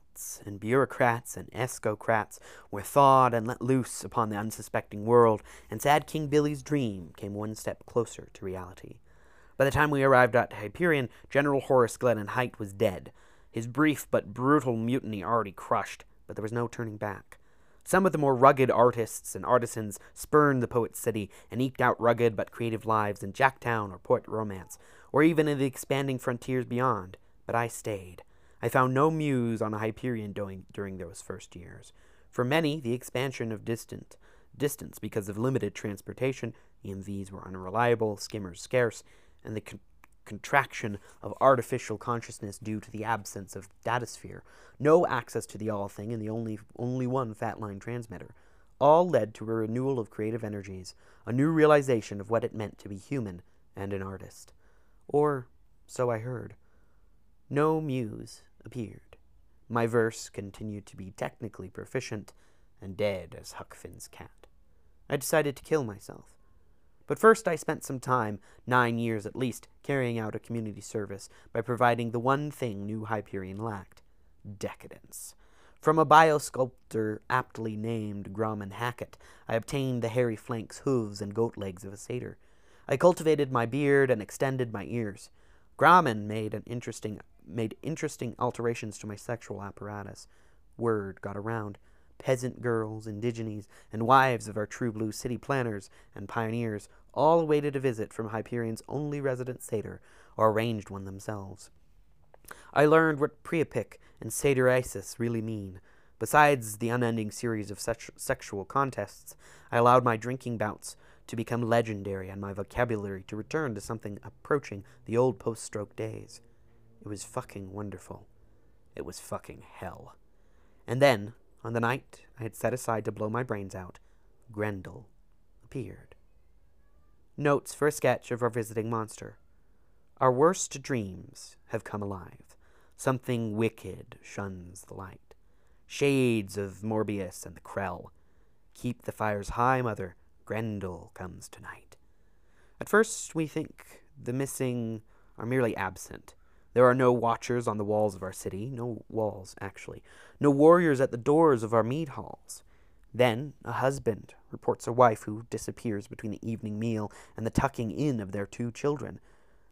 and bureaucrats and escocrats were thawed and let loose upon the unsuspecting world, and sad King Billy's dream came one step closer to reality. By the time we arrived at Hyperion, General Horace Glennon Height was dead, his brief but brutal mutiny already crushed, but there was no turning back. Some of the more rugged artists and artisans spurned the poet's city and eked out rugged but creative lives in Jacktown or Port Romance, or even in the expanding frontiers beyond, but I stayed. I found no muse on a Hyperion during, during those first years. For many, the expansion of distant distance because of limited transportation, EMVs were unreliable, skimmers scarce, and the con- contraction of artificial consciousness due to the absence of datasphere, no access to the all thing, and the only only one fat line transmitter, all led to a renewal of creative energies, a new realization of what it meant to be human and an artist. Or so I heard. No muse, appeared. My verse continued to be technically proficient and dead as Huck Finn's cat. I decided to kill myself. But first, I spent some time, nine years at least, carrying out a community service by providing the one thing New Hyperion lacked decadence. From a biosculptor aptly named Grauman Hackett, I obtained the hairy flanks, hooves, and goat legs of a satyr. I cultivated my beard and extended my ears. Grauman made an interesting made interesting alterations to my sexual apparatus. Word got around. Peasant girls, indigenes, and wives of our true blue city planners and pioneers all awaited a visit from Hyperion's only resident satyr, or arranged one themselves. I learned what Priapic and satyriasis really mean. Besides the unending series of such sexual contests, I allowed my drinking bouts to become legendary and my vocabulary to return to something approaching the old post stroke days. It was fucking wonderful. It was fucking hell. And then, on the night I had set aside to blow my brains out, Grendel appeared. Notes for a sketch of our visiting monster. Our worst dreams have come alive. Something wicked shuns the light. Shades of Morbius and the Krell. Keep the fires high, mother. Grendel comes tonight. At first, we think the missing are merely absent, there are no watchers on the walls of our city, no walls, actually, no warriors at the doors of our mead halls. Then a husband reports a wife who disappears between the evening meal and the tucking in of their two children.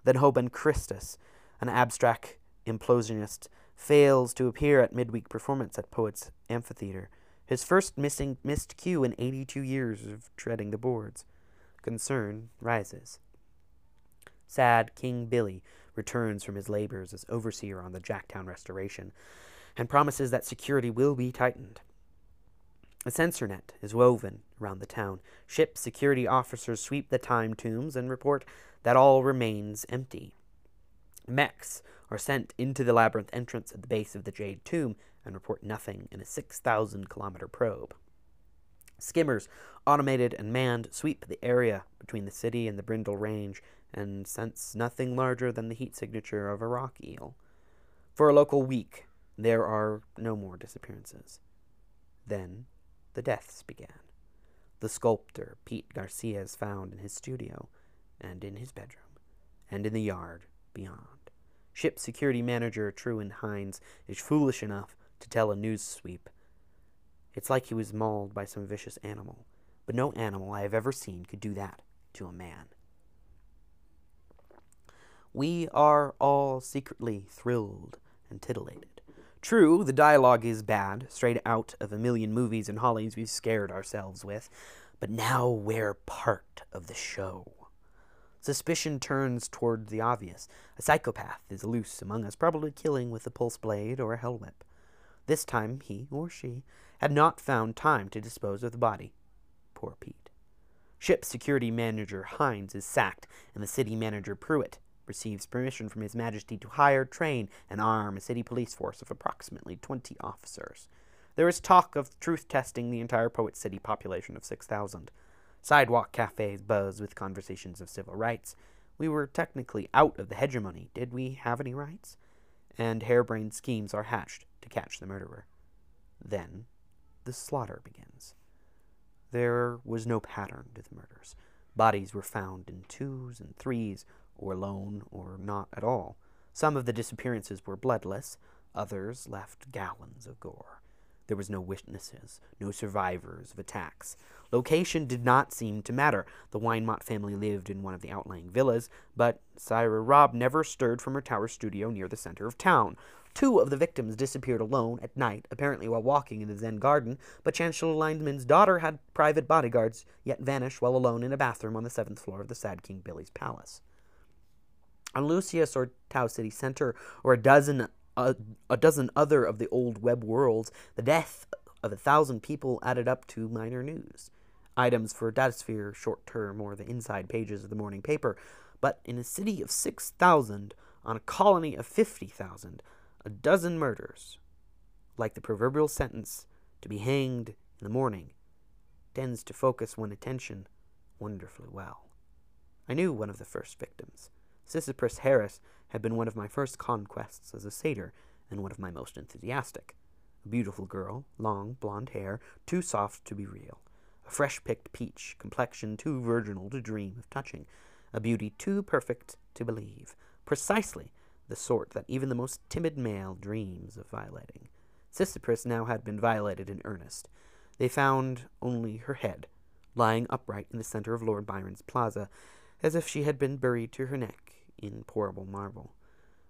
Then Hoban Christus, an abstract implosionist, fails to appear at midweek performance at Poets Amphitheater, his first missing missed cue in 82 years of treading the boards. Concern rises. Sad King Billy returns from his labors as overseer on the Jacktown restoration and promises that security will be tightened. A sensor net is woven around the town. Ship security officers sweep the time tombs and report that all remains empty. Mechs are sent into the labyrinth entrance at the base of the Jade Tomb and report nothing in a 6,000 kilometer probe. Skimmers, automated and manned, sweep the area between the city and the Brindle Range and sense nothing larger than the heat signature of a rock eel. For a local week, there are no more disappearances. Then the deaths began. The sculptor Pete Garcia is found in his studio, and in his bedroom, and in the yard beyond. Ship security manager Truan Hines is foolish enough to tell a news sweep. It's like he was mauled by some vicious animal. but no animal I have ever seen could do that to a man. We are all secretly thrilled and titillated. True, the dialogue is bad, straight out of a million movies and hollies we've scared ourselves with, but now we're part of the show. Suspicion turns toward the obvious. A psychopath is loose among us, probably killing with a pulse blade or a hell whip. This time he or she had not found time to dispose of the body. Poor Pete. Ship security manager Hines is sacked, and the city manager Pruitt receives permission from His Majesty to hire, train, and arm a city police force of approximately 20 officers. There is talk of truth testing the entire Poet City population of 6,000. Sidewalk cafes buzz with conversations of civil rights. We were technically out of the hegemony. Did we have any rights? And harebrained schemes are hatched to catch the murderer. Then the slaughter begins. There was no pattern to the murders. Bodies were found in twos and threes, or alone, or not at all. Some of the disappearances were bloodless, others left gallons of gore. There was no witnesses, no survivors of attacks. Location did not seem to matter. The Weinmott family lived in one of the outlying villas, but Syra Robb never stirred from her tower studio near the center of town. Two of the victims disappeared alone at night, apparently while walking in the Zen garden, but Chancellor Lindman's daughter had private bodyguards, yet vanished while alone in a bathroom on the seventh floor of the Sad King Billy's palace. On Lusus or Tau Ceti Center, or a dozen a, a dozen other of the old web worlds, the death of a thousand people added up to minor news. Items for Datasphere short term or the inside pages of the morning paper. But in a city of 6,000, on a colony of 50,000, a dozen murders, like the proverbial sentence, to be hanged in the morning, tends to focus one's attention wonderfully well. I knew one of the first victims. Sisyphus Harris had been one of my first conquests as a satyr, and one of my most enthusiastic. A beautiful girl, long blonde hair, too soft to be real. A fresh picked peach, complexion too virginal to dream of touching. A beauty too perfect to believe. Precisely the sort that even the most timid male dreams of violating. Sisyphus now had been violated in earnest. They found only her head, lying upright in the center of Lord Byron's plaza, as if she had been buried to her neck in pourable marble.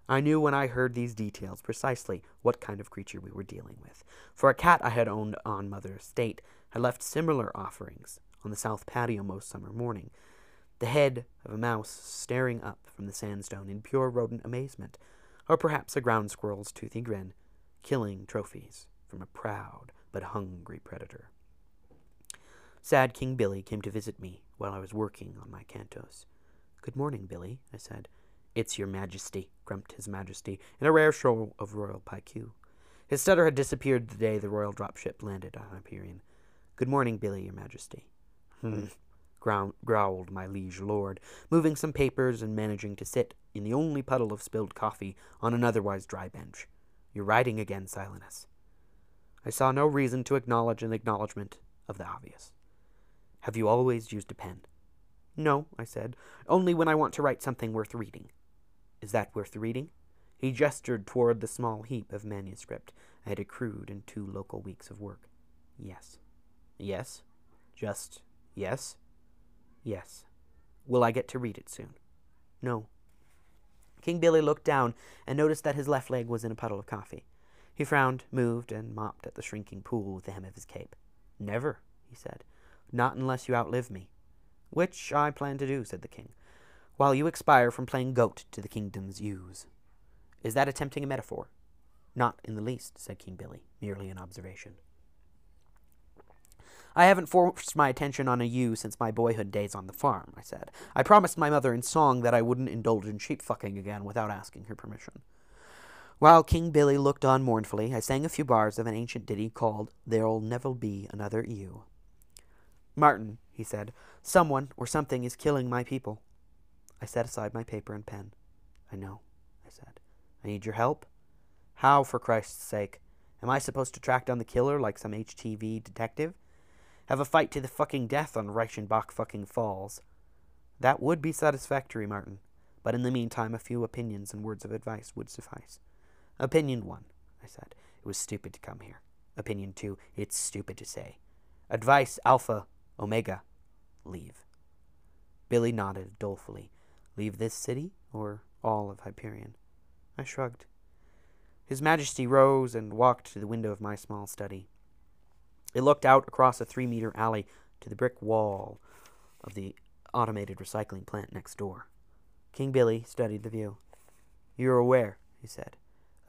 I knew when I heard these details precisely what kind of creature we were dealing with, for a cat I had owned on Mother Estate had left similar offerings on the south patio most summer morning. The head of a mouse staring up from the sandstone in pure rodent amazement, or perhaps a ground squirrel's toothy grin, killing trophies from a proud but hungry predator. Sad King Billy came to visit me while I was working on my cantos. Good morning, Billy, I said. It's your majesty, grumped his majesty, in a rare show of royal pique. His stutter had disappeared the day the royal dropship landed on Hyperion. Good morning, Billy, your majesty. Hmm, growled my liege lord, moving some papers and managing to sit in the only puddle of spilled coffee on an otherwise dry bench. You're writing again, Silenus. I saw no reason to acknowledge an acknowledgment of the obvious. Have you always used a pen? No, I said, only when I want to write something worth reading. Is that worth reading? He gestured toward the small heap of manuscript I had accrued in two local weeks of work. Yes. Yes? Just yes? Yes. Will I get to read it soon? No. King Billy looked down and noticed that his left leg was in a puddle of coffee. He frowned, moved, and mopped at the shrinking pool with the hem of his cape. Never, he said. Not unless you outlive me. Which I plan to do, said the king while you expire from playing goat to the kingdom's ewes. Is that attempting a metaphor? Not in the least, said King Billy, merely an observation. I haven't forced my attention on a ewe since my boyhood days on the farm, I said. I promised my mother in song that I wouldn't indulge in sheep fucking again without asking her permission. While King Billy looked on mournfully, I sang a few bars of an ancient ditty called There'll Never Be Another Ewe. Martin, he said, someone or something is killing my people. I set aside my paper and pen. I know, I said. I need your help. How, for Christ's sake? Am I supposed to track down the killer like some HTV detective? Have a fight to the fucking death on Reichenbach fucking Falls? That would be satisfactory, Martin. But in the meantime, a few opinions and words of advice would suffice. Opinion one, I said. It was stupid to come here. Opinion two, it's stupid to say. Advice alpha, Omega. Leave. Billy nodded dolefully. Leave this city, or all of Hyperion? I shrugged. His Majesty rose and walked to the window of my small study. It looked out across a three meter alley to the brick wall of the automated recycling plant next door. King Billy studied the view. You're aware, he said,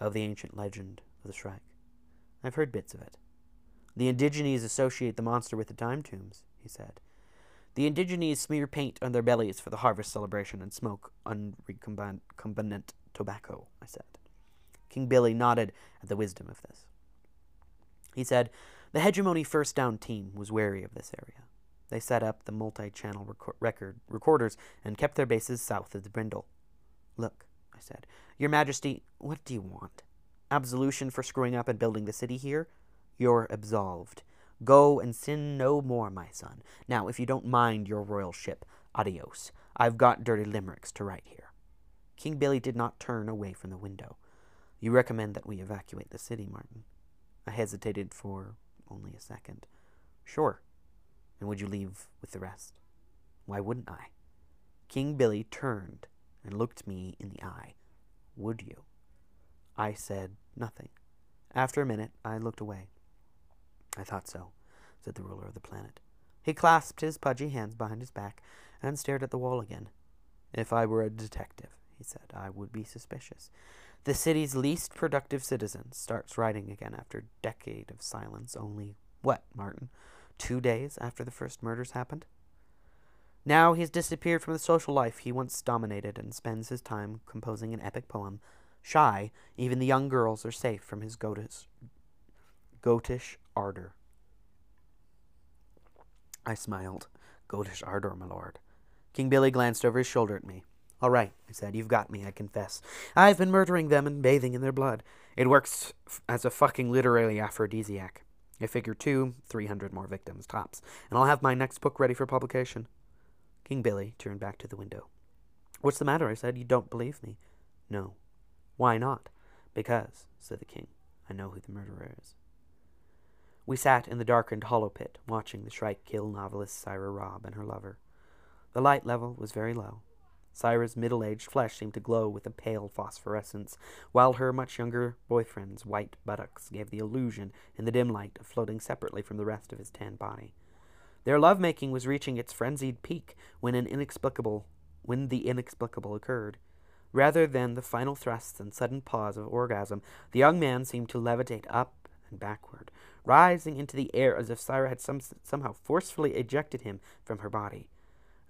of the ancient legend of the Shrike. I've heard bits of it. The Indigenes associate the monster with the time tombs, he said. The Indigenes smear paint on their bellies for the harvest celebration and smoke unrecombinant tobacco, I said. King Billy nodded at the wisdom of this. He said, The Hegemony First Down team was wary of this area. They set up the multi channel rec- record recorders and kept their bases south of the Brindle. Look, I said, Your Majesty, what do you want? Absolution for screwing up and building the city here? You're absolved. Go and sin no more, my son. Now, if you don't mind your royal ship, adios. I've got dirty limericks to write here. King Billy did not turn away from the window. You recommend that we evacuate the city, Martin? I hesitated for only a second. Sure. And would you leave with the rest? Why wouldn't I? King Billy turned and looked me in the eye. Would you? I said nothing. After a minute, I looked away. I thought so, said the ruler of the planet. He clasped his pudgy hands behind his back and stared at the wall again. If I were a detective, he said, I would be suspicious. The city's least productive citizen starts writing again after a decade of silence. Only what, Martin? Two days after the first murders happened? Now he has disappeared from the social life he once dominated and spends his time composing an epic poem. Shy, even the young girls are safe from his goatish, goatish ardor. I smiled. Goatish ardor, my lord. King Billy glanced over his shoulder at me. All right, I said, you've got me, I confess. I've been murdering them and bathing in their blood. It works f- as a fucking literary aphrodisiac. I figure two, three hundred more victims, tops, and I'll have my next book ready for publication. King Billy turned back to the window. What's the matter? I said. You don't believe me? No. Why not? Because, said the king, I know who the murderer is. We sat in the darkened hollow pit, watching the Shrike kill novelist Syra Robb and her lover. The light level was very low. Syra's middle aged flesh seemed to glow with a pale phosphorescence, while her much younger boyfriend's white buttocks gave the illusion, in the dim light, of floating separately from the rest of his tan body. Their lovemaking was reaching its frenzied peak when an inexplicable when the inexplicable occurred. Rather than the final thrusts and sudden pause of orgasm, the young man seemed to levitate up and backward, rising into the air as if Syra had some, somehow forcefully ejected him from her body.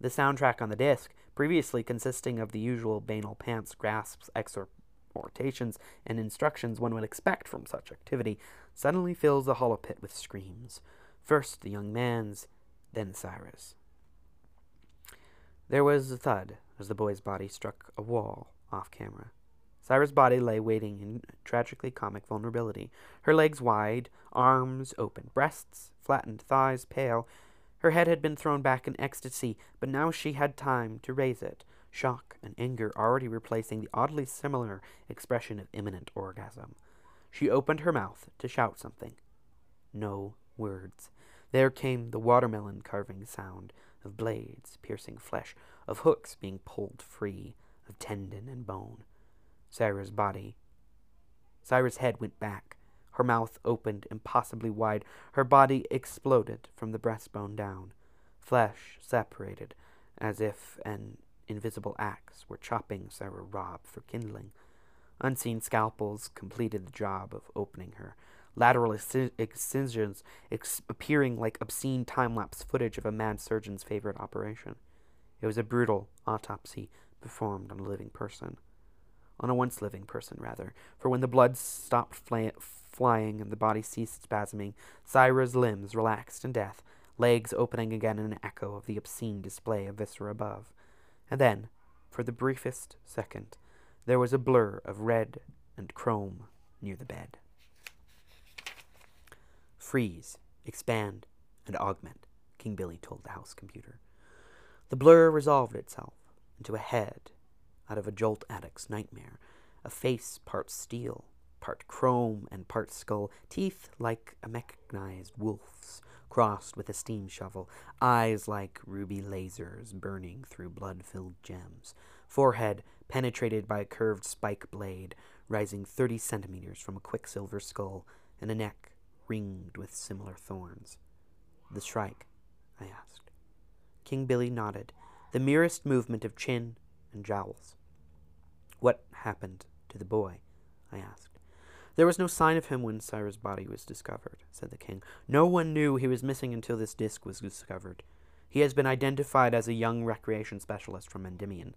The soundtrack on the disc, previously consisting of the usual banal pants, grasps, exhortations, and instructions one would expect from such activity, suddenly fills the hollow pit with screams. First the young man's, then Syra's. There was a thud as the boy's body struck a wall off camera. Syra's body lay waiting in tragically comic vulnerability, her legs wide, arms open, breasts flattened, thighs pale, her head had been thrown back in ecstasy, but now she had time to raise it, shock and anger already replacing the oddly similar expression of imminent orgasm. She opened her mouth to shout something. No words. There came the watermelon carving sound of blades piercing flesh, of hooks being pulled free, of tendon and bone. Syra's body. Syra's head went back, her mouth opened impossibly wide. Her body exploded from the breastbone down. Flesh separated, as if an invisible axe were chopping Syra Robb for kindling. Unseen scalpels completed the job of opening her. Lateral excisions ex- appearing like obscene time lapse footage of a mad surgeon's favorite operation. It was a brutal autopsy performed on a living person. On a once living person, rather, for when the blood stopped fl- flying and the body ceased spasming, Syra's limbs relaxed in death, legs opening again in an echo of the obscene display of viscera above. And then, for the briefest second, there was a blur of red and chrome near the bed. Freeze, expand, and augment, King Billy told the house computer. The blur resolved itself into a head out of a jolt addict's nightmare, a face part steel, part chrome and part skull, teeth like a mechanized wolf's, crossed with a steam shovel, eyes like ruby lasers burning through blood filled gems, forehead penetrated by a curved spike blade rising thirty centimeters from a quicksilver skull, and a neck ringed with similar thorns. The Shrike? I asked. King Billy nodded, the merest movement of chin and jowls. What happened to the boy? I asked. There was no sign of him when Syra's body was discovered, said the king. No one knew he was missing until this disc was discovered. He has been identified as a young recreation specialist from Endymion.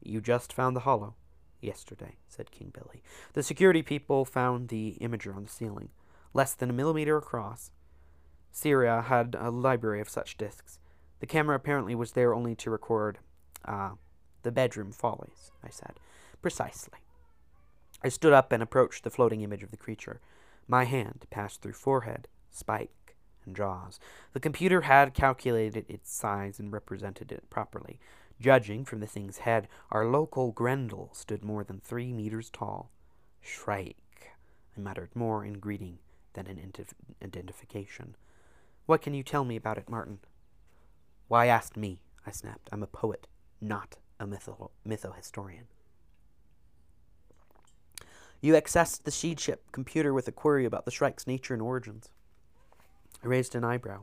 You just found the hollow? Yesterday, said King Billy. The security people found the imager on the ceiling, less than a millimeter across. Syra had a library of such discs. The camera apparently was there only to record, ah, uh, the bedroom follies, I said. Precisely. I stood up and approached the floating image of the creature. My hand passed through forehead, spike, and jaws. The computer had calculated its size and represented it properly. Judging from the thing's head, our local Grendel stood more than three meters tall. Shrike, I muttered, more in greeting than in identification. What can you tell me about it, Martin? Why ask me? I snapped. I'm a poet, not a mytho, mytho-historian. You accessed the seed ship computer with a query about the Shrike's nature and origins. I raised an eyebrow.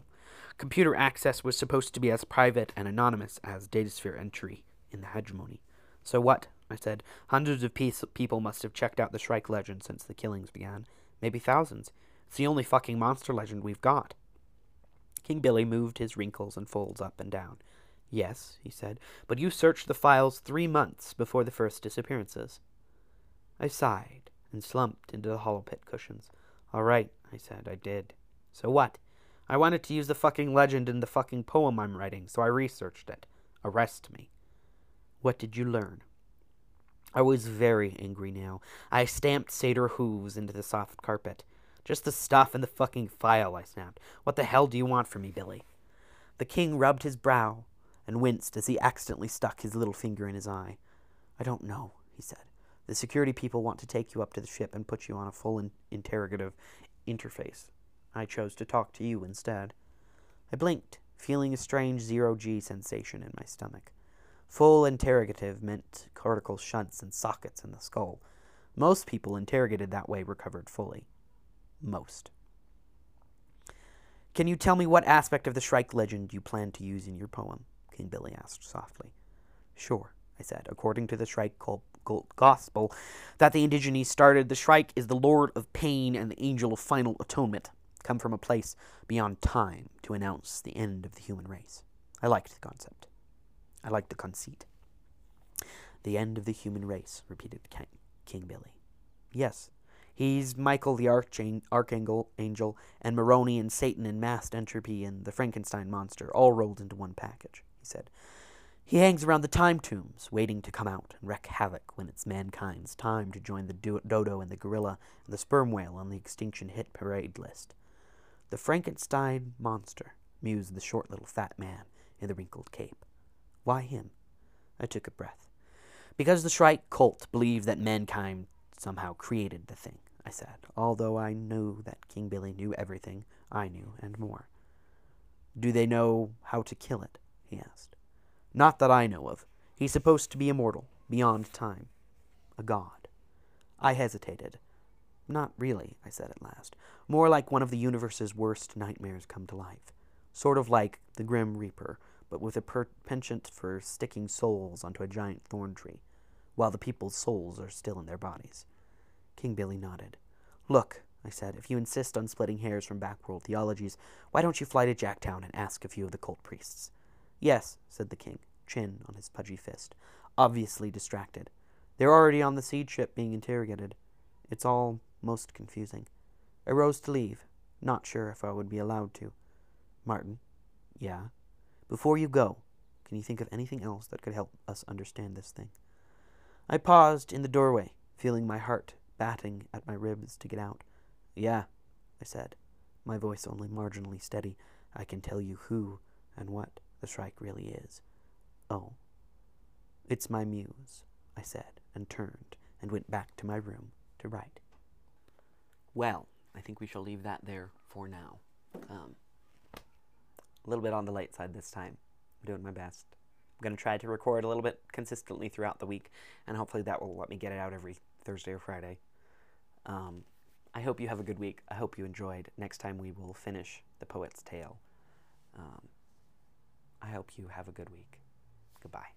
Computer access was supposed to be as private and anonymous as Datasphere entry in the hegemony. So what? I said. Hundreds of people must have checked out the Shrike legend since the killings began. Maybe thousands. It's the only fucking monster legend we've got. King Billy moved his wrinkles and folds up and down. Yes, he said, but you searched the files three months before the first disappearances. I sighed and slumped into the hollow pit cushions. All right, I said, I did. So what? I wanted to use the fucking legend in the fucking poem I'm writing, so I researched it. Arrest me. What did you learn? I was very angry now. I stamped satyr hooves into the soft carpet. Just the stuff in the fucking file, I snapped. What the hell do you want from me, Billy? The king rubbed his brow and winced as he accidentally stuck his little finger in his eye. I don't know, he said. The security people want to take you up to the ship and put you on a full in interrogative interface. I chose to talk to you instead. I blinked, feeling a strange zero-G sensation in my stomach. Full interrogative meant cortical shunts and sockets in the skull. Most people interrogated that way recovered fully. Most. Can you tell me what aspect of the Shrike legend you plan to use in your poem? King Billy asked softly. Sure, I said. According to the Shrike Gospel that the Indigenes started, the Shrike is the Lord of Pain and the Angel of Final Atonement come from a place beyond time to announce the end of the human race. I liked the concept. I liked the conceit. The end of the human race, repeated King Billy. Yes, he's Michael the Archangel, Angel, and Moroni and Satan and Masked Entropy and the Frankenstein monster, all rolled into one package, he said. He hangs around the time tombs, waiting to come out and wreak havoc when it's mankind's time to join the do dodo and the gorilla and the sperm whale on the extinction hit parade list. The Frankenstein monster, mused the short little fat man in the wrinkled cape. Why him? I took a breath. Because the Shrike cult believed that mankind somehow created the thing, I said, although I knew that King Billy knew everything I knew and more. Do they know how to kill it? he asked. Not that I know of. He's supposed to be immortal, beyond time. A god. I hesitated. Not really, I said at last. More like one of the universe's worst nightmares come to life. Sort of like the Grim Reaper, but with a penchant for sticking souls onto a giant thorn tree, while the people's souls are still in their bodies. King Billy nodded. Look, I said, if you insist on splitting hairs from backworld theologies, why don't you fly to Jacktown and ask a few of the cult priests? Yes, said the king, chin on his pudgy fist, obviously distracted. They're already on the seed ship being interrogated. It's all most confusing. I rose to leave, not sure if I would be allowed to. Martin, yeah? Before you go, can you think of anything else that could help us understand this thing? I paused in the doorway, feeling my heart batting at my ribs to get out. Yeah, I said, my voice only marginally steady. I can tell you who and what the Shrike really is. Oh. It's my muse, I said, and turned and went back to my room to write. Well, I think we shall leave that there for now. Um, a little bit on the late side this time. I'm doing my best. I'm going to try to record a little bit consistently throughout the week, and hopefully that will let me get it out every Thursday or Friday. Um, I hope you have a good week. I hope you enjoyed. Next time we will finish The Poet's Tale. Um, I hope you have a good week. Goodbye.